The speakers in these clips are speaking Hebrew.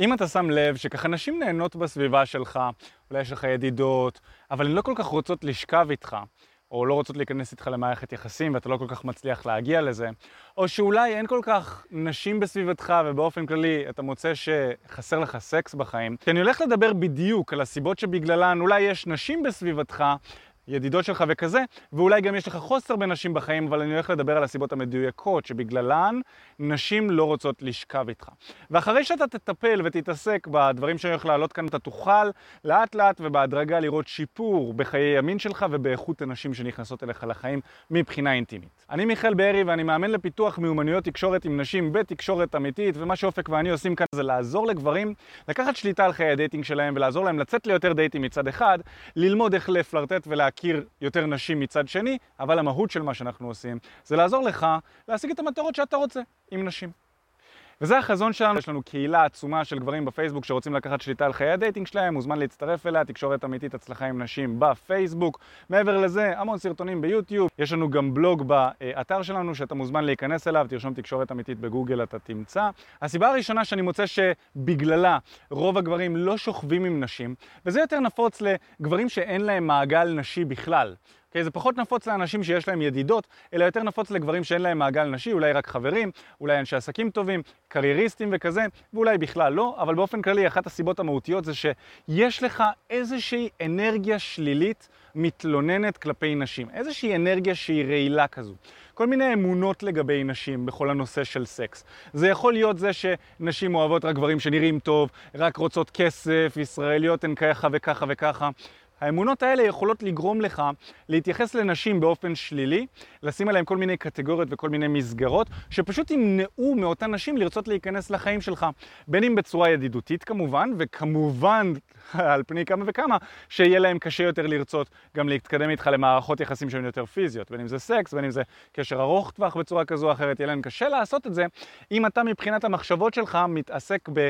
אם אתה שם לב שככה נשים נהנות בסביבה שלך, אולי יש לך ידידות, אבל הן לא כל כך רוצות לשכב איתך, או לא רוצות להיכנס איתך למערכת יחסים ואתה לא כל כך מצליח להגיע לזה, או שאולי אין כל כך נשים בסביבתך ובאופן כללי אתה מוצא שחסר לך סקס בחיים, כי אני הולך לדבר בדיוק על הסיבות שבגללן אולי יש נשים בסביבתך ידידות שלך וכזה, ואולי גם יש לך חוסר בנשים בחיים, אבל אני הולך לדבר על הסיבות המדויקות שבגללן נשים לא רוצות לשכב איתך. ואחרי שאתה תטפל ותתעסק בדברים שאני הולך להעלות כאן, אתה תוכל לאט לאט ובהדרגה לראות שיפור בחיי המין שלך ובאיכות הנשים שנכנסות אליך לחיים מבחינה אינטימית. אני מיכאל בארי ואני מאמן לפיתוח מיומנויות תקשורת עם נשים בתקשורת אמיתית, ומה שאופק ואני עושים כאן זה לעזור לגברים לקחת שליטה על חיי ה dating שלהם ולעזור להם לצאת ליותר דייטים מצד אחד, ללמוד איך להכיר יותר נשים מצד שני, אבל המהות של מה שאנחנו עושים זה לעזור לך להשיג את המטרות שאתה רוצה עם נשים. וזה החזון שלנו, יש לנו קהילה עצומה של גברים בפייסבוק שרוצים לקחת שליטה על חיי ה dating שלהם, מוזמן להצטרף אליה, תקשורת אמיתית הצלחה עם נשים בפייסבוק. מעבר לזה, המון סרטונים ביוטיוב, יש לנו גם בלוג באתר שלנו שאתה מוזמן להיכנס אליו, תרשום תקשורת אמיתית בגוגל, אתה תמצא. הסיבה הראשונה שאני מוצא שבגללה רוב הגברים לא שוכבים עם נשים, וזה יותר נפוץ לגברים שאין להם מעגל נשי בכלל. Okay, זה פחות נפוץ לאנשים שיש להם ידידות, אלא יותר נפוץ לגברים שאין להם מעגל נשי, אולי רק חברים, אולי אנשי עסקים טובים, קרייריסטים וכזה, ואולי בכלל לא, אבל באופן כללי אחת הסיבות המהותיות זה שיש לך איזושהי אנרגיה שלילית מתלוננת כלפי נשים, איזושהי אנרגיה שהיא רעילה כזו. כל מיני אמונות לגבי נשים בכל הנושא של סקס. זה יכול להיות זה שנשים אוהבות רק גברים שנראים טוב, רק רוצות כסף, ישראליות הן ככה וככה וככה. האמונות האלה יכולות לגרום לך להתייחס לנשים באופן שלילי, לשים עליהן כל מיני קטגוריות וכל מיני מסגרות, שפשוט ימנעו מאותן נשים לרצות להיכנס לחיים שלך. בין אם בצורה ידידותית כמובן, וכמובן על פני כמה וכמה, שיהיה להם קשה יותר לרצות גם להתקדם איתך למערכות יחסים שהן יותר פיזיות. בין אם זה סקס, בין אם זה קשר ארוך טווח בצורה כזו או אחרת, יהיה להם קשה לעשות את זה, אם אתה מבחינת המחשבות שלך מתעסק ב...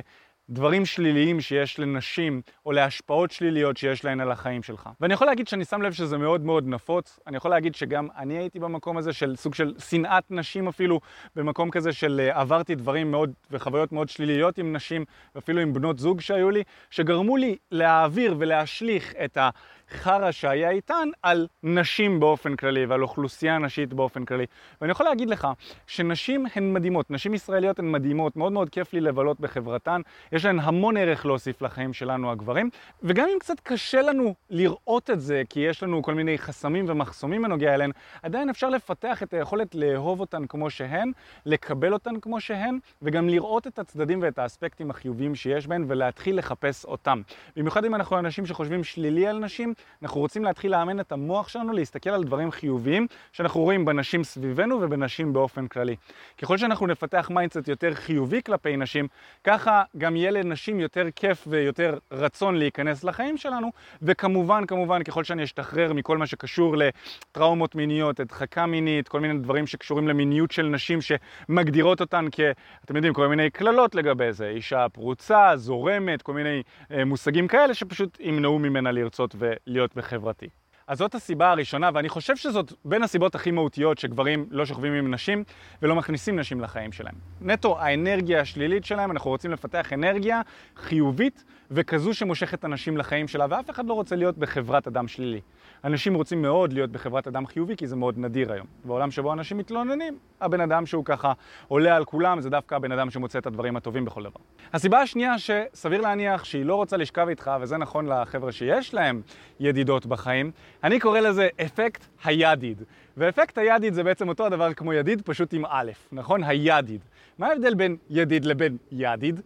דברים שליליים שיש לנשים, או להשפעות שליליות שיש להן על החיים שלך. ואני יכול להגיד שאני שם לב שזה מאוד מאוד נפוץ. אני יכול להגיד שגם אני הייתי במקום הזה של סוג של שנאת נשים אפילו, במקום כזה של uh, עברתי דברים מאוד וחוויות מאוד שליליות עם נשים, ואפילו עם בנות זוג שהיו לי, שגרמו לי להעביר ולהשליך את ה... חרא שהיה איתן על נשים באופן כללי ועל אוכלוסייה נשית באופן כללי. ואני יכול להגיד לך שנשים הן מדהימות, נשים ישראליות הן מדהימות, מאוד מאוד כיף לי לבלות בחברתן, יש להן המון ערך להוסיף לחיים שלנו הגברים, וגם אם קצת קשה לנו לראות את זה, כי יש לנו כל מיני חסמים ומחסומים בנוגע אליהן, עדיין אפשר לפתח את היכולת לאהוב אותן כמו שהן, לקבל אותן כמו שהן, וגם לראות את הצדדים ואת האספקטים החיוביים שיש בהן ולהתחיל לחפש אותם. במיוחד אם אנחנו אנשים שחושבים שלילי על נשים, אנחנו רוצים להתחיל לאמן את המוח שלנו להסתכל על דברים חיוביים שאנחנו רואים בנשים סביבנו ובנשים באופן כללי. ככל שאנחנו נפתח mindset יותר חיובי כלפי נשים, ככה גם יהיה לנשים יותר כיף ויותר רצון להיכנס לחיים שלנו, וכמובן, כמובן, ככל שאני אשתחרר מכל מה שקשור לטראומות מיניות, הדחקה מינית, כל מיני דברים שקשורים למיניות של נשים שמגדירות אותן כ... אתם יודעים, כל מיני קללות לגבי זה, אישה פרוצה, זורמת, כל מיני אה, מושגים כאלה שפשוט ימנעו ממנה לרצות ו... להיות בחברתי. אז זאת הסיבה הראשונה, ואני חושב שזאת בין הסיבות הכי מהותיות שגברים לא שוכבים עם נשים ולא מכניסים נשים לחיים שלהם. נטו האנרגיה השלילית שלהם, אנחנו רוצים לפתח אנרגיה חיובית וכזו שמושכת אנשים לחיים שלה, ואף אחד לא רוצה להיות בחברת אדם שלילי. אנשים רוצים מאוד להיות בחברת אדם חיובי, כי זה מאוד נדיר היום. בעולם שבו אנשים מתלוננים, הבן אדם שהוא ככה עולה על כולם, זה דווקא הבן אדם שמוצא את הדברים הטובים בכל דבר. הסיבה השנייה שסביר להניח שהיא לא רוצה לשכב איתך, וזה נכון לחבר'ה שיש להם ידידות בחיים, אני קורא לזה אפקט הידיד. ואפקט הידיד זה בעצם אותו הדבר כמו ידיד, פשוט עם א', נכון? הידיד. מה ההבדל בין ידיד לבין ידיד?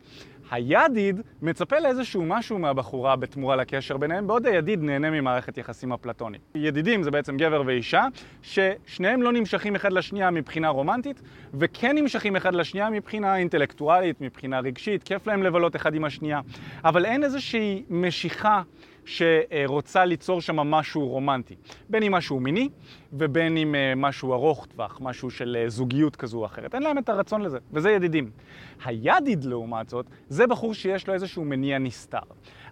הידיד מצפה לאיזשהו משהו מהבחורה בתמורה לקשר ביניהם, בעוד הידיד נהנה ממערכת יחסים אפלטונית. ידידים זה בעצם גבר ואישה, ששניהם לא נמשכים אחד לשנייה מבחינה רומנטית, וכן נמשכים אחד לשנייה מבחינה אינטלקטואלית, מבחינה רגשית, כיף להם לבלות אחד עם השנייה, אבל אין איזושהי משיכה שרוצה ליצור שם משהו רומנטי. בין אם משהו מיני ובין אם אה, משהו ארוך טווח, משהו של אה, זוגיות כזו או אחרת. אין להם את הרצון לזה, וזה ידידים. הידיד לעומת זאת, זה בחור שיש לו איזשהו מניע נסתר.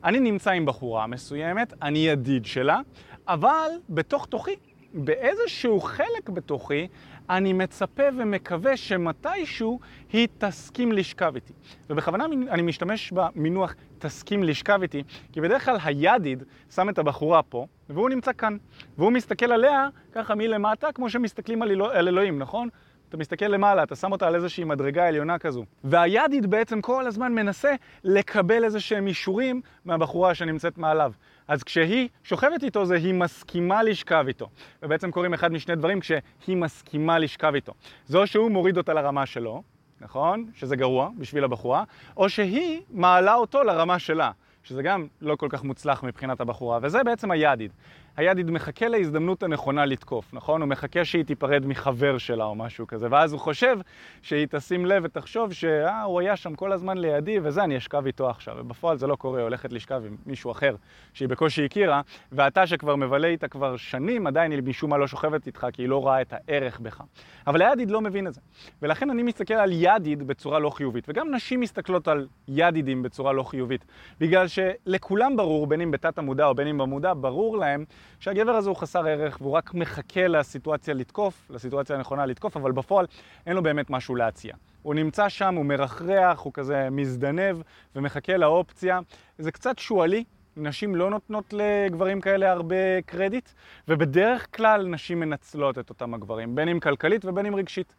אני נמצא עם בחורה מסוימת, אני ידיד שלה, אבל בתוך תוכי, באיזשהו חלק בתוכי, אני מצפה ומקווה שמתישהו היא תסכים לשכב איתי. ובכוונה אני משתמש במינוח תסכים לשכב איתי, כי בדרך כלל הידיד שם את הבחורה פה, והוא נמצא כאן. והוא מסתכל עליה ככה מלמטה, כמו שמסתכלים על, אלוה, על אלוהים, נכון? אתה מסתכל למעלה, אתה שם אותה על איזושהי מדרגה עליונה כזו. והידיד בעצם כל הזמן מנסה לקבל איזה שהם אישורים מהבחורה שנמצאת מעליו. אז כשהיא שוכבת איתו זה היא מסכימה לשכב איתו. ובעצם קוראים אחד משני דברים כשהיא מסכימה לשכב איתו. זה או שהוא מוריד אותה לרמה שלו, נכון? שזה גרוע בשביל הבחורה, או שהיא מעלה אותו לרמה שלה. שזה גם לא כל כך מוצלח מבחינת הבחורה, וזה בעצם הידיד. הידיד מחכה להזדמנות הנכונה לתקוף, נכון? הוא מחכה שהיא תיפרד מחבר שלה או משהו כזה, ואז הוא חושב שהיא תשים לב ותחשוב שאה, הוא היה שם כל הזמן לידי וזה, אני אשכב איתו עכשיו. ובפועל זה לא קורה, היא הולכת לשכב עם מישהו אחר שהיא בקושי הכירה, ואתה שכבר מבלה איתה כבר שנים, עדיין היא משום מה לא שוכבת איתך, כי היא לא רואה את הערך בך. אבל הידיד לא מבין את זה. ולכן אני מסתכל על ידיד בצורה לא חיובית, וגם נשים מסתכלות על ידידים בצורה לא חיובית, בגלל שלכולם ברור, בין אם בתת המודע או בין אם במודע, ברור להם שהגבר הזה הוא חסר ערך והוא רק מחכה לסיטואציה לתקוף, לסיטואציה הנכונה לתקוף, אבל בפועל אין לו באמת משהו להציע. הוא נמצא שם, הוא מרחרח, הוא כזה מזדנב ומחכה לאופציה. זה קצת שועלי, נשים לא נותנות לגברים כאלה הרבה קרדיט, ובדרך כלל נשים מנצלות את אותם הגברים, בין אם כלכלית ובין אם רגשית.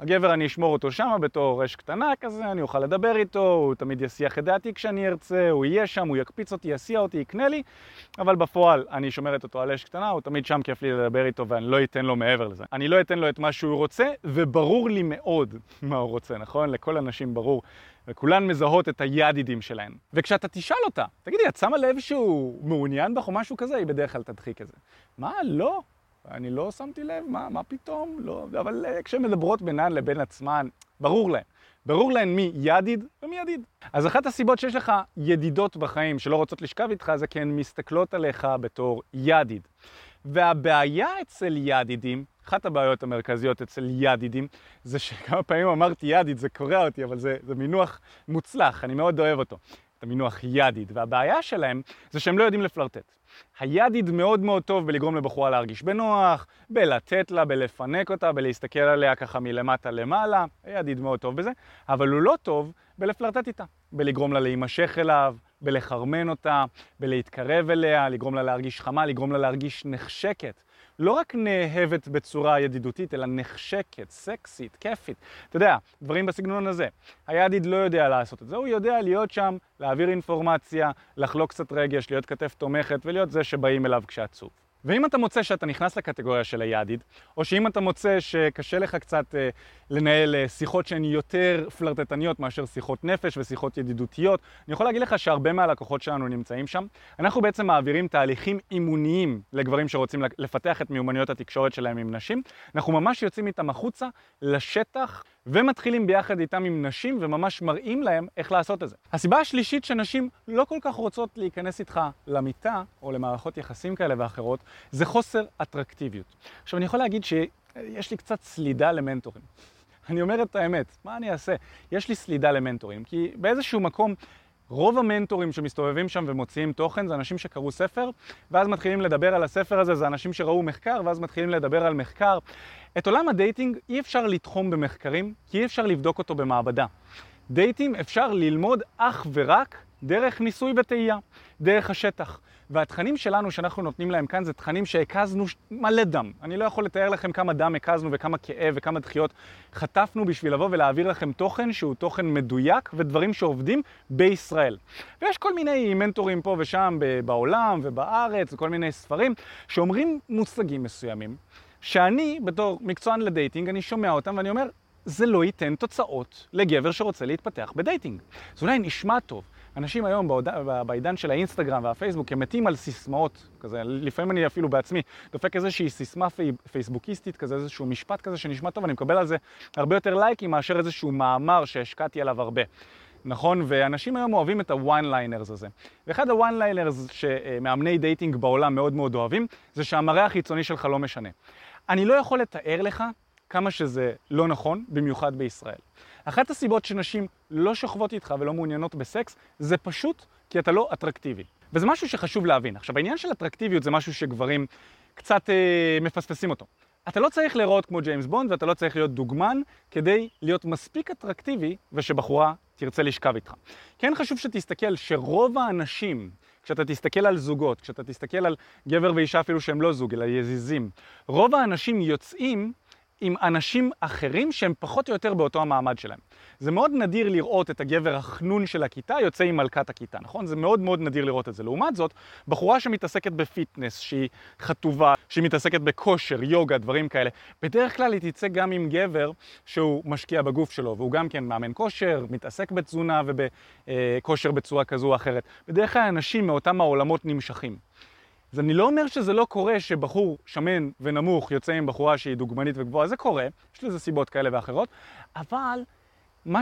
הגבר אני אשמור אותו שם בתור אש קטנה כזה, אני אוכל לדבר איתו, הוא תמיד יסיח את דעתי כשאני ארצה, הוא יהיה שם, הוא יקפיץ אותי, יסיע אותי, יקנה לי, אבל בפועל אני שומרת אותו על אש קטנה, הוא תמיד שם כיף לי לדבר איתו ואני לא אתן לו מעבר לזה. אני לא אתן לו את מה שהוא רוצה, וברור לי מאוד מה הוא רוצה, נכון? לכל הנשים ברור. וכולן מזהות את הידידים שלהן. וכשאתה תשאל אותה, תגידי, את שמה לב שהוא מעוניין בך או משהו כזה? היא בדרך כלל תדחיק את זה. מה? לא. אני לא שמתי לב, מה, מה פתאום? לא, אבל uh, כשהן מדברות בינן לבין עצמן, ברור להן. ברור להן מי ידיד ומי ידיד. אז אחת הסיבות שיש לך ידידות בחיים שלא רוצות לשכב איתך זה כי הן מסתכלות עליך בתור ידיד. והבעיה אצל ידידים, אחת הבעיות המרכזיות אצל ידידים, זה שכמה פעמים אמרתי ידיד, זה קורע אותי, אבל זה, זה מינוח מוצלח, אני מאוד אוהב אותו. המינוח ידיד. והבעיה שלהם זה שהם לא יודעים לפלרטט. הידיד מאוד מאוד טוב בלגרום לבחורה להרגיש בנוח, בלתת לה, בלפנק אותה, בלהסתכל עליה ככה מלמטה למעלה, הידיד מאוד טוב בזה, אבל הוא לא טוב בלפלרטט איתה, בלגרום לה להימשך אליו, בלחרמן אותה, בלהתקרב אליה, לגרום לה להרגיש חמה, לגרום לה להרגיש נחשקת. לא רק נאהבת בצורה ידידותית, אלא נחשקת, סקסית, כיפית. אתה יודע, דברים בסגנון הזה. הידיד לא יודע לעשות את זה, הוא יודע להיות שם, להעביר אינפורמציה, לחלוק קצת רגש, להיות כתף תומכת ולהיות זה שבאים אליו כשעצוב. ואם אתה מוצא שאתה נכנס לקטגוריה של הידיד, או שאם אתה מוצא שקשה לך קצת אה, לנהל אה, שיחות שהן יותר פלרטטניות מאשר שיחות נפש ושיחות ידידותיות, אני יכול להגיד לך שהרבה מהלקוחות שלנו נמצאים שם. אנחנו בעצם מעבירים תהליכים אימוניים לגברים שרוצים לפתח את מיומנויות התקשורת שלהם עם נשים. אנחנו ממש יוצאים איתם החוצה לשטח. ומתחילים ביחד איתם עם נשים וממש מראים להם איך לעשות את זה. הסיבה השלישית שנשים לא כל כך רוצות להיכנס איתך למיטה או למערכות יחסים כאלה ואחרות זה חוסר אטרקטיביות. עכשיו אני יכול להגיד שיש לי קצת סלידה למנטורים. אני אומר את האמת, מה אני אעשה? יש לי סלידה למנטורים, כי באיזשהו מקום רוב המנטורים שמסתובבים שם ומוציאים תוכן זה אנשים שקראו ספר, ואז מתחילים לדבר על הספר הזה, זה אנשים שראו מחקר, ואז מתחילים לדבר על מחקר. את עולם ה dating אי אפשר לתחום במחקרים, כי אי אפשר לבדוק אותו במעבדה. דייטים אפשר ללמוד אך ורק דרך ניסוי וטעייה, דרך השטח. והתכנים שלנו שאנחנו נותנים להם כאן זה תכנים שהקזנו מלא דם. אני לא יכול לתאר לכם כמה דם הקזנו וכמה כאב וכמה דחיות חטפנו בשביל לבוא ולהעביר לכם תוכן שהוא תוכן מדויק ודברים שעובדים בישראל. ויש כל מיני מנטורים פה ושם בעולם ובארץ וכל מיני ספרים שאומרים מושגים מסוימים. שאני, בתור מקצוען ל dating, אני שומע אותם ואני אומר, זה לא ייתן תוצאות לגבר שרוצה להתפתח ב dating. זה אולי נשמע טוב. אנשים היום בעידן של האינסטגרם והפייסבוק הם מתים על סיסמאות כזה, לפעמים אני אפילו בעצמי דופק איזושהי סיסמה פי, פייסבוקיסטית כזה, איזשהו משפט כזה שנשמע טוב, אני מקבל על זה הרבה יותר לייקים מאשר איזשהו מאמר שהשקעתי עליו הרבה. נכון? ואנשים היום אוהבים את ה one liners הזה. ואחד ה one liners שמאמני dating בעולם מאוד מאוד אוהבים, זה שהמראה החיצוני שלך לא משנה. אני לא יכול לתאר לך כמה שזה לא נכון, במיוחד בישראל. אחת הסיבות שנשים לא שוכבות איתך ולא מעוניינות בסקס, זה פשוט כי אתה לא אטרקטיבי. וזה משהו שחשוב להבין. עכשיו, העניין של אטרקטיביות זה משהו שגברים קצת אה, מפספסים אותו. אתה לא צריך להיראות כמו ג'יימס בונד ואתה לא צריך להיות דוגמן כדי להיות מספיק אטרקטיבי ושבחורה תרצה לשכב איתך. כן חשוב שתסתכל שרוב האנשים, כשאתה תסתכל על זוגות, כשאתה תסתכל על גבר ואישה אפילו שהם לא זוג, אלא יזיזים, רוב האנשים יוצאים עם אנשים אחרים שהם פחות או יותר באותו המעמד שלהם. זה מאוד נדיר לראות את הגבר החנון של הכיתה יוצא עם מלכת הכיתה, נכון? זה מאוד מאוד נדיר לראות את זה. לעומת זאת, בחורה שמתעסקת בפיטנס, שהיא חטובה, שהיא מתעסקת בכושר, יוגה, דברים כאלה, בדרך כלל היא תצא גם עם גבר שהוא משקיע בגוף שלו, והוא גם כן מאמן כושר, מתעסק בתזונה ובכושר בצורה כזו או אחרת. בדרך כלל אנשים מאותם העולמות נמשכים. אז אני לא אומר שזה לא קורה שבחור שמן ונמוך יוצא עם בחורה שהיא דוגמנית וגבוהה, זה קורה, יש לזה סיבות כאלה ואחרות, אבל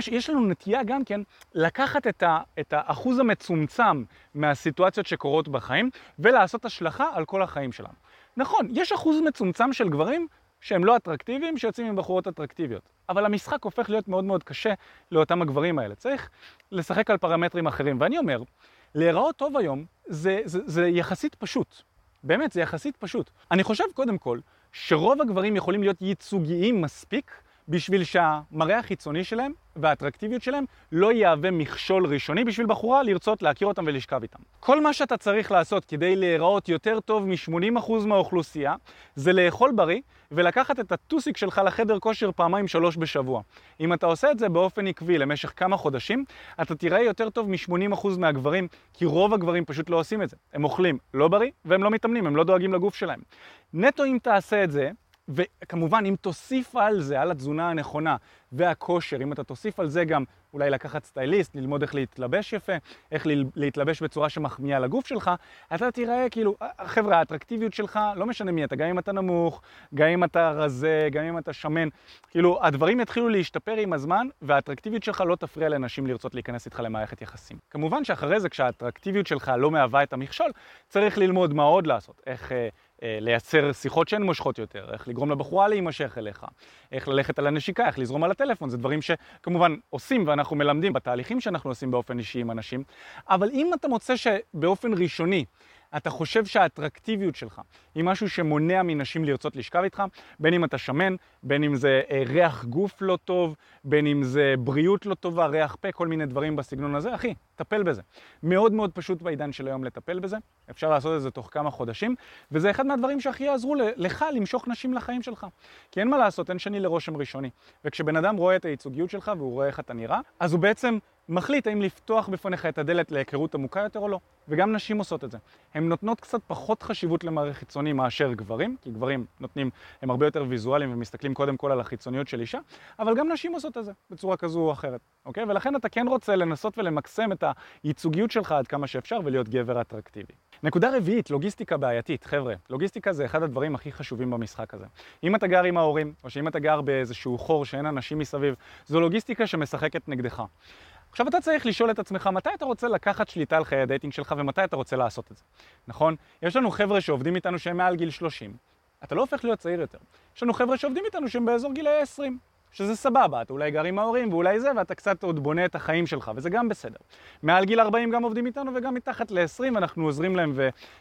ש... יש לנו נטייה גם כן לקחת את, ה... את האחוז המצומצם מהסיטואציות שקורות בחיים ולעשות השלכה על כל החיים שלנו. נכון, יש אחוז מצומצם של גברים שהם לא אטרקטיביים, שיוצאים עם בחורות אטרקטיביות. אבל המשחק הופך להיות מאוד מאוד קשה לאותם הגברים האלה. צריך לשחק על פרמטרים אחרים. ואני אומר, להיראות טוב היום זה, זה, זה יחסית פשוט. באמת, זה יחסית פשוט. אני חושב קודם כל שרוב הגברים יכולים להיות ייצוגיים מספיק בשביל שהמראה החיצוני שלהם והאטרקטיביות שלהם לא יהווה מכשול ראשוני בשביל בחורה לרצות להכיר אותם ולשכב איתם. כל מה שאתה צריך לעשות כדי להיראות יותר טוב מ-80% מהאוכלוסייה זה לאכול בריא ולקחת את הטוסיק שלך לחדר כושר פעמיים שלוש בשבוע. אם אתה עושה את זה באופן עקבי למשך כמה חודשים, אתה תראה יותר טוב מ-80% מהגברים, כי רוב הגברים פשוט לא עושים את זה. הם אוכלים לא בריא והם לא מתאמנים, הם לא דואגים לגוף שלהם. נטו אם תעשה את זה, וכמובן, אם תוסיף על זה, על התזונה הנכונה והכושר, אם אתה תוסיף על זה גם אולי לקחת סטייליסט, ללמוד איך להתלבש יפה, איך להתלבש בצורה שמחמיאה לגוף שלך, אתה תיראה כאילו, חבר'ה, האטרקטיביות שלך, לא משנה מי אתה, גם אם אתה נמוך, גם אם אתה רזה, גם אם אתה שמן, כאילו, הדברים יתחילו להשתפר עם הזמן, והאטרקטיביות שלך לא תפריע לאנשים לרצות להיכנס איתך למערכת יחסים. כמובן שאחרי זה, כשהאטרקטיביות שלך לא מהווה את המכשול, צריך ללמוד מה עוד לעשות, איך... אה, לייצר שיחות שהן מושכות יותר, איך לגרום לבחורה להימשך אליך, איך ללכת על הנשיקה, איך לזרום על הטלפון, זה דברים שכמובן עושים ואנחנו מלמדים בתהליכים שאנחנו עושים באופן אישי עם אנשים, אבל אם אתה מוצא שבאופן ראשוני אתה חושב שהאטרקטיביות שלך היא משהו שמונע מנשים לרצות לשכב איתך, בין אם אתה שמן, בין אם זה אה, ריח גוף לא טוב, בין אם זה בריאות לא טובה, ריח פה, כל מיני דברים בסגנון הזה, אחי, טפל בזה. מאוד מאוד פשוט בעידן של היום לטפל בזה, אפשר לעשות את זה תוך כמה חודשים, וזה אחד מהדברים שהכי יעזרו לך למשוך נשים לחיים שלך. כי אין מה לעשות, אין שני לרושם ראשוני. וכשבן אדם רואה את הייצוגיות שלך והוא רואה איך אתה נראה, אז הוא בעצם מחליט האם לפתוח בפניך את הדלת להיכרות עמוקה יותר או לא. וגם נשים עושות את זה. הן נותנות קצת פחות חשיבות למראה חיצוני מאשר גברים, כי גברים נותנים, הם הרבה יותר ויזואליים ומסתכלים קודם כל על החיצוניות של אישה, אבל גם נשים עושות את זה בצורה כזו או אחרת, אוקיי? ולכן אתה כן רוצה לנסות ולמקסם את הייצוגיות שלך עד כמה שאפשר ולהיות גבר אטרקטיבי. נקודה רביעית, לוגיסטיקה בעייתית. חבר'ה, לוגיסטיקה זה אחד הדברים הכי חשובים במשחק הזה. אם אתה גר עם ההורים, או שאם אתה גר באיזשהו חור שאין אנשים מסביב, זו לוגיסטיקה שמשחקת נגדך. עכשיו אתה צריך לשאול את עצמך מתי אתה רוצה לקחת שליטה על חיי ה dating שלך ומתי אתה רוצה לעשות את זה, נכון? יש לנו חבר'ה שעובדים איתנו שהם מעל גיל 30, אתה לא הופך להיות צעיר יותר. יש לנו חבר'ה שעובדים איתנו שהם באזור גילאי 20, שזה סבבה, אתה אולי גר עם ההורים ואולי זה, ואתה קצת עוד בונה את החיים שלך, וזה גם בסדר. מעל גיל 40 גם עובדים איתנו וגם מתחת ל-20 אנחנו עוזרים להם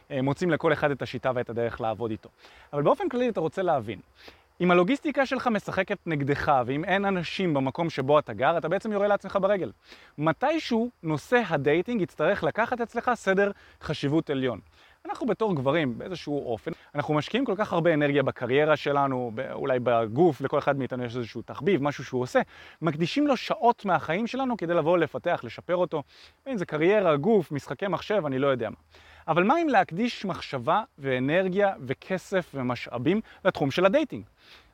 ומוצאים לכל אחד את השיטה ואת הדרך לעבוד איתו. אבל באופן כללי אתה רוצה להבין, אם הלוגיסטיקה שלך משחקת נגדך, ואם אין אנשים במקום שבו אתה גר, אתה בעצם יורה לעצמך ברגל. מתישהו נושא ה dating יצטרך לקחת אצלך סדר חשיבות עליון. אנחנו בתור גברים, באיזשהו אופן, אנחנו משקיעים כל כך הרבה אנרגיה בקריירה שלנו, אולי בגוף, לכל אחד מאיתנו יש איזשהו תחביב, משהו שהוא עושה, מקדישים לו שעות מהחיים שלנו כדי לבוא לפתח, לשפר אותו, בין זה קריירה, גוף, משחקי מחשב, אני לא יודע מה. אבל מה אם להקדיש מחשבה ואנרגיה וכסף ומשאבים לתחום של ה dating?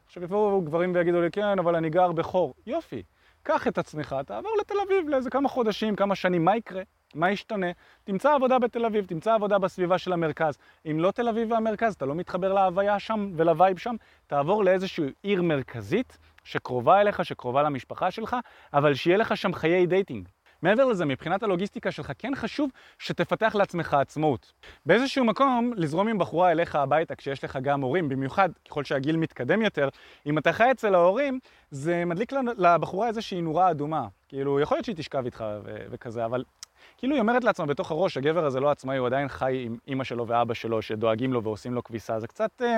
עכשיו יבואו גברים ויגידו לי, כן, אבל אני גר בחור. יופי, קח את עצמך, תעבור לתל אביב לאיזה כמה חודשים, כמה שנים, מה יקרה? מה ישתנה? תמצא עבודה בתל אביב, תמצא עבודה בסביבה של המרכז. אם לא תל אביב והמרכז, אתה לא מתחבר להוויה שם ול vibe שם, תעבור לאיזושהי עיר מרכזית שקרובה אליך, שקרובה למשפחה שלך, אבל שיהיה לך שם חיי dating. מעבר לזה, מבחינת הלוגיסטיקה שלך, כן חשוב שתפתח לעצמך עצמאות. באיזשהו מקום, לזרום עם בחורה אליך הביתה כשיש לך גם הורים, במיוחד ככל שהגיל מתקדם יותר, אם אתה חי אצל ההורים, זה מדליק לבחורה איזושהי נורה אדומה. כאילו, יכול להיות שהיא תשכב איתך וכזה, אבל כאילו היא אומרת לעצמה בתוך הראש, הגבר הזה לא עצמאי, הוא עדיין חי עם אימא שלו ואבא שלו שדואגים לו ועושים לו כביסה, זה קצת... אה,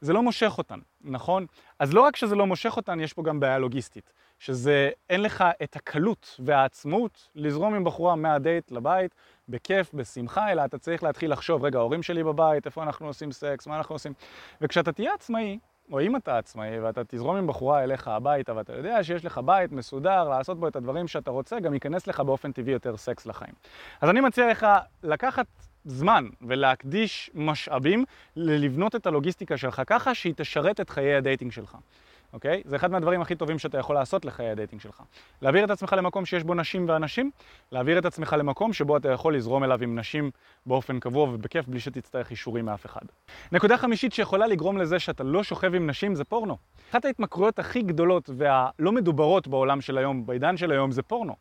זה לא מושך אותן, נכון? אז לא רק שזה לא מושך אותן, יש פה גם בעיה לוגיסטית. שזה אין לך את הקלות והעצמאות לזרום עם בחורה מהדייט לבית בכיף, בשמחה, אלא אתה צריך להתחיל לחשוב, רגע, ההורים שלי בבית, איפה אנחנו עושים סקס, מה אנחנו עושים? וכשאתה תהיה עצמאי, או אם אתה עצמאי ואתה תזרום עם בחורה אליך הביתה ואתה יודע שיש לך בית מסודר, לעשות בו את הדברים שאתה רוצה, גם ייכנס לך באופן טבעי יותר סקס לחיים. אז אני מציע לך לקחת זמן ולהקדיש משאבים ללבנות את הלוגיסטיקה שלך ככה שהיא תשרת את חיי ה dating שלך. אוקיי? זה אחד מהדברים הכי טובים שאתה יכול לעשות לחיי ה dating שלך. להעביר את עצמך למקום שיש בו נשים ואנשים, להעביר את עצמך למקום שבו אתה יכול לזרום אליו עם נשים באופן קבוע ובכיף בלי שתצטרך אישורים מאף אחד. נקודה חמישית שיכולה לגרום לזה שאתה לא שוכב עם נשים זה פורנו. אחת ההתמכרויות הכי גדולות והלא מדוברות בעולם של היום, בעידן של היום, זה פורנו.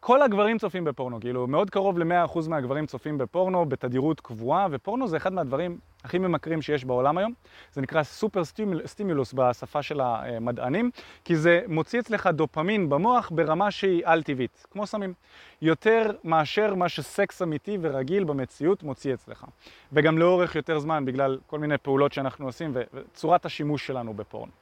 כל הגברים צופים בפורנו, כאילו מאוד קרוב ל-100% מהגברים צופים בפורנו בתדירות קבועה, ופורנו זה אחד מהדברים הכי ממכרים שיש בעולם היום. זה נקרא סופר סטימולוס בשפה של המדענים, כי זה מוציא אצלך דופמין במוח ברמה שהיא על-טבעית, כמו סמים. יותר מאשר מה שסקס אמיתי ורגיל במציאות מוציא אצלך. וגם לאורך יותר זמן, בגלל כל מיני פעולות שאנחנו עושים וצורת השימוש שלנו בפורנו.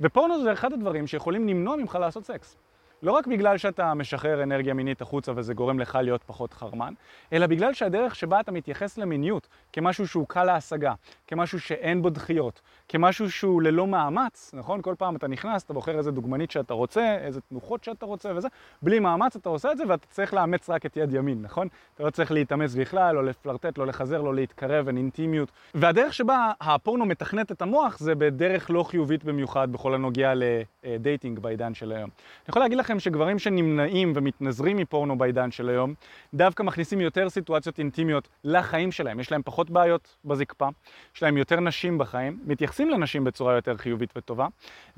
ופורנו זה אחד הדברים שיכולים למנוע ממך לעשות סקס. לא רק בגלל שאתה משחרר אנרגיה מינית החוצה וזה גורם לך להיות פחות חרמן, אלא בגלל שהדרך שבה אתה מתייחס למיניות כמשהו שהוא קל להשגה, כמשהו שאין בו דחיות, כמשהו שהוא ללא מאמץ, נכון? כל פעם אתה נכנס, אתה בוחר איזה דוגמנית שאתה רוצה, איזה תנוחות שאתה רוצה וזה, בלי מאמץ אתה עושה את זה ואתה צריך לאמץ רק את יד ימין, נכון? אתה לא צריך להתאמץ בכלל, לא לפלרטט, לא לחזר, לא להתקרב, אין אינטימיות. והדרך שבה הפורנו מתכנת את המוח זה בדרך לא חיובית במיוחד בכל הנוגע לדייטינג בעידן של היום. אני יכול להגיד לכם שגברים שנמנעים ומתנזרים מפורנו בעידן של היום, דווקא מכניסים יותר סיטואציות אינטימיות לחיים שלהם. יש להם פחות בעיות בזקפה, יש להם יותר נשים בחיים, מתייחסים לנשים בצורה יותר חיובית וטובה,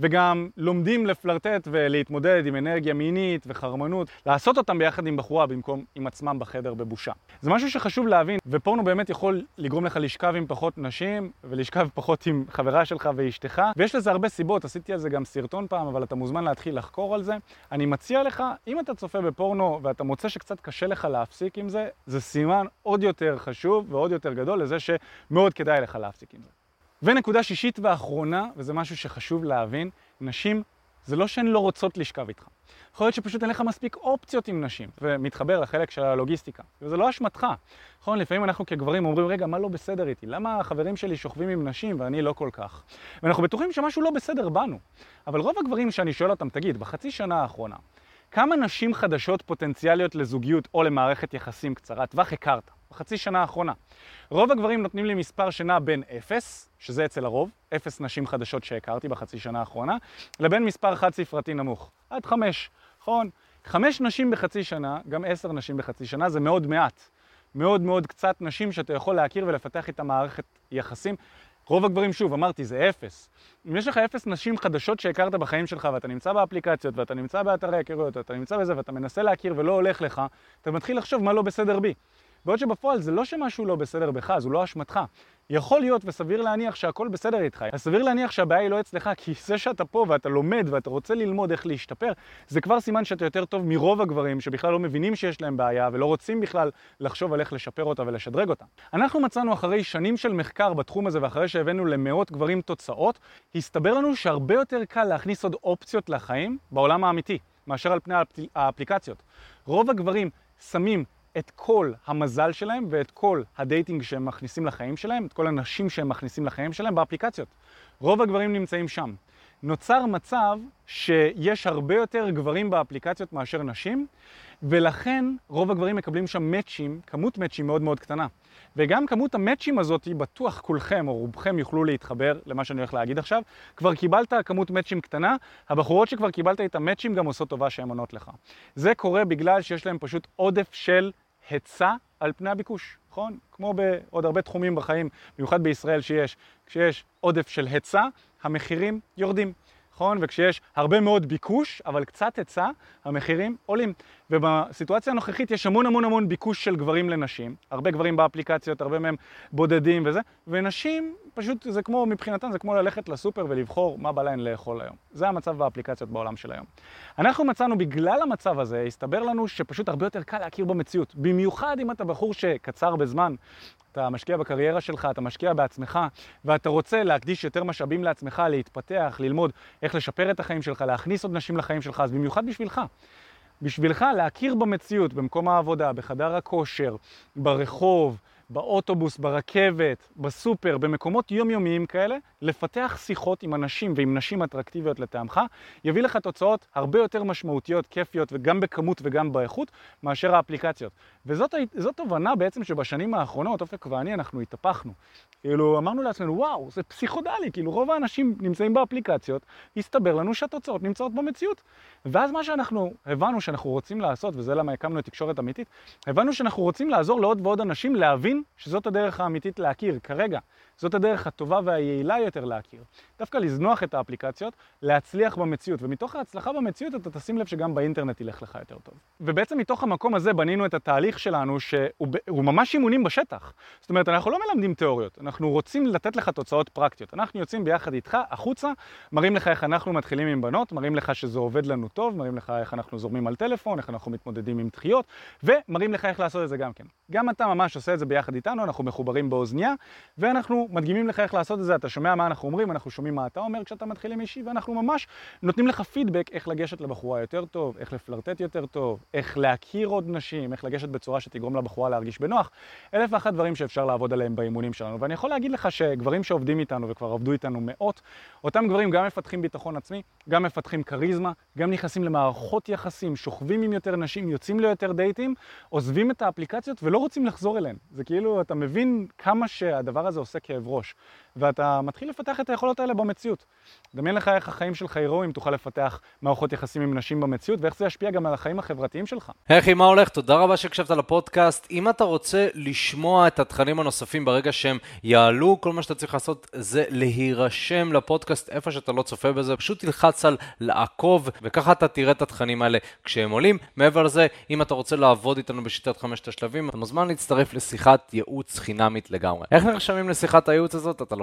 וגם לומדים לפלרטט ולהתמודד עם אנרגיה מינית וחרמנות, לעשות אותם ביחד עם בחורה במקום עם עצמם בחדר בבושה. זה משהו שחשוב להבין, ופורנו באמת יכול לגרום לך לשכב עם פחות נשים, ולשכב פחות עם חברה שלך ואשתך, ויש לזה הרבה סיבות, עשיתי על זה גם סרטון פעם, אבל אתה מוזמן להתחיל לחקור על זה. אני מציע לך, אם אתה צופה בפורנו ואתה מוצא שקצת קשה לך להפסיק עם זה, זה סימן עוד יותר חשוב ועוד יותר גדול לזה שמאוד כדאי לך להפסיק עם זה. ונקודה שישית ואחרונה, וזה משהו שחשוב להבין, נשים, זה לא שהן לא רוצות לשכב איתך. יכול להיות שפשוט אין לך מספיק אופציות עם נשים, ומתחבר לחלק של הלוגיסטיקה. וזה לא אשמתך. נכון, לפעמים אנחנו כגברים אומרים, רגע, מה לא בסדר איתי? למה החברים שלי שוכבים עם נשים ואני לא כל כך? ואנחנו בטוחים שמשהו לא בסדר בנו. אבל רוב הגברים שאני שואל אותם, תגיד, בחצי שנה האחרונה, כמה נשים חדשות פוטנציאליות לזוגיות או למערכת יחסים קצרת טווח הכרת? בחצי שנה האחרונה. רוב הגברים נותנים לי מספר שנע בין 0, שזה אצל הרוב, 0 נשים חדשות שהכרתי בחצי שנה האחרונה, לבין מספר חד ספרתי נמוך, עד 5, נכון? 5 נשים בחצי שנה, גם 10 נשים בחצי שנה, זה מאוד מעט. מאוד מאוד קצת נשים שאתה יכול להכיר ולפתח איתה מערכת יחסים. רוב הגברים, שוב, אמרתי, זה אפס. אם יש לך אפס נשים חדשות שהכרת בחיים שלך ואתה נמצא באפליקציות ואתה נמצא באתרי היכרויות ואתה נמצא בזה ואתה מנסה להכיר ולא הולך לך, אתה מתחיל לחשוב מה לא בסדר בי. בעוד שבפועל זה לא שמשהו לא בסדר בך, זו לא אשמתך. יכול להיות וסביר להניח שהכל בסדר איתך. סביר להניח שהבעיה היא לא אצלך, כי זה שאתה פה ואתה לומד ואתה רוצה ללמוד איך להשתפר, זה כבר סימן שאתה יותר טוב מרוב הגברים שבכלל לא מבינים שיש להם בעיה ולא רוצים בכלל לחשוב על איך לשפר אותה ולשדרג אותה. אנחנו מצאנו אחרי שנים של מחקר בתחום הזה ואחרי שהבאנו למאות גברים תוצאות, הסתבר לנו שהרבה יותר קל להכניס עוד אופציות לחיים בעולם האמיתי, מאשר על פני האפליקציות. רוב הגברים שמים את כל המזל שלהם ואת כל ה dating שהם מכניסים לחיים שלהם, את כל הנשים שהם מכניסים לחיים שלהם באפליקציות. רוב הגברים נמצאים שם. נוצר מצב שיש הרבה יותר גברים באפליקציות מאשר נשים, ולכן רוב הגברים מקבלים שם מאצ'ים, כמות מאצ'ים מאוד מאוד קטנה. וגם כמות המאצ'ים הזאת, בטוח כולכם או רובכם יוכלו להתחבר למה שאני הולך להגיד עכשיו. כבר קיבלת כמות מאצ'ים קטנה, הבחורות שכבר קיבלת את המאצ'ים גם עושות טובה שהן עונות לך. זה קורה בגלל שיש להם פשוט עודף של היצע על פני הביקוש, נכון? כמו בעוד הרבה תחומים בחיים, במיוחד בישראל שיש, כשיש עודף של היצע, המחירים יורדים. נכון? וכשיש הרבה מאוד ביקוש, אבל קצת היצע, המחירים עולים. ובסיטואציה הנוכחית יש המון המון המון ביקוש של גברים לנשים, הרבה גברים באפליקציות, הרבה מהם בודדים וזה, ונשים פשוט זה כמו, מבחינתן זה כמו ללכת לסופר ולבחור מה בא להן לאכול היום. זה המצב באפליקציות בעולם של היום. אנחנו מצאנו, בגלל המצב הזה, הסתבר לנו שפשוט הרבה יותר קל להכיר במציאות. במיוחד אם אתה בחור שקצר בזמן, אתה משקיע בקריירה שלך, אתה משקיע בעצמך, ואתה רוצה להקדיש יותר משאבים לעצמך, להתפתח, ללמוד איך לשפר את החיים שלך, להכניס עוד נשים לחיים שלך, אז במיוחד בשבילך. בשבילך להכיר במציאות, במקום העבודה, בחדר הכושר, ברחוב, באוטובוס, ברכבת, בסופר, במקומות יומיומיים כאלה, לפתח שיחות עם אנשים ועם נשים אטרקטיביות לטעמך, יביא לך תוצאות הרבה יותר משמעותיות, כיפיות, וגם בכמות וגם באיכות, מאשר האפליקציות. וזאת תובנה בעצם שבשנים האחרונות, אופק ואני, אנחנו התהפכנו. כאילו, אמרנו לעצמנו, וואו, זה פסיכודלי, כאילו רוב האנשים נמצאים באפליקציות, הסתבר לנו שהתוצאות נמצאות במציאות. ואז מה שאנחנו הבנו שאנחנו רוצים לעשות, וזה למה הקמנו את תקשורת אמיתית, הבנו שאנחנו רוצים לעזור לעוד ועוד אנשים להבין שזאת הדרך האמיתית להכיר, כרגע. זאת הדרך הטובה והיעילה יותר להכיר. דווקא לזנוח את האפליקציות, להצליח במציאות, ומתוך ההצלחה במציאות אתה תשים לב שגם באינטרנט ילך לך יותר טוב. ובעצם מתוך המקום הזה בנינו את התהליך שלנו שהוא ממש אימונים בשטח. זאת אומרת, אנחנו לא מלמדים תיאוריות, אנחנו רוצים לתת לך תוצאות פרקטיות. אנחנו יוצאים ביחד איתך החוצה, מראים לך איך אנחנו מתחילים עם בנות, מראים לך שזה עובד לנו טוב, מראים לך איך אנחנו זורמים על טלפון, איך אנחנו מתמודדים עם דחיות, ומראים לך איך לעשות את זה גם כן. גם אתה ממש עושה את זה ביחד איתנו, אנחנו מחוברים באוזניה, ואנחנו מדגימים לך איך לעשות את זה, אתה שומע מה אנחנו אומרים, אנחנו שומעים מה אתה אומר כשאתה מתחיל עם אישי, ואנחנו ממש נותנים לך פידבק איך לגשת לבחורה יותר טוב, איך לפלרטט יותר טוב, איך להכיר עוד נשים, איך לגשת בצורה שתגרום לבחורה להרגיש בנוח. אלף ואחת דברים שאפשר לעבוד עליהם באימונים שלנו. ואני יכול להגיד לך שגברים שעובדים איתנו וכבר עבדו איתנו מאות, אותם גברים גם מפתחים ביטחון עצמי, גם מפתחים כריזמה, גם נכנסים למערכות יחסים, שוכבים עם יותר נשים, יוצאים ליותר דייטים, עוזבים את האפליקציות ולא רוצים לחזור אליהן. זה כאילו, אתה מבין כמה שהדבר הזה עושה Roche. ואתה מתחיל לפתח את היכולות האלה במציאות. דמיין לך איך החיים שלך יראו אם תוכל לפתח מערכות יחסים עם נשים במציאות, ואיך זה ישפיע גם על החיים החברתיים שלך. היי מה הולך? תודה רבה שהקשבת לפודקאסט. אם אתה רוצה לשמוע את התכנים הנוספים ברגע שהם יעלו, כל מה שאתה צריך לעשות זה להירשם לפודקאסט איפה שאתה לא צופה בזה, פשוט תלחץ על לעקוב, וככה אתה תראה את התכנים האלה כשהם עולים. מעבר לזה, אם אתה רוצה לעבוד איתנו בשיטת חמשת השלבים, אתה מוזמן להצטרף לשיחת ייעוץ חינמית לגמרי. איך נרשמים לשיחת הייעוץ הזאת? אתה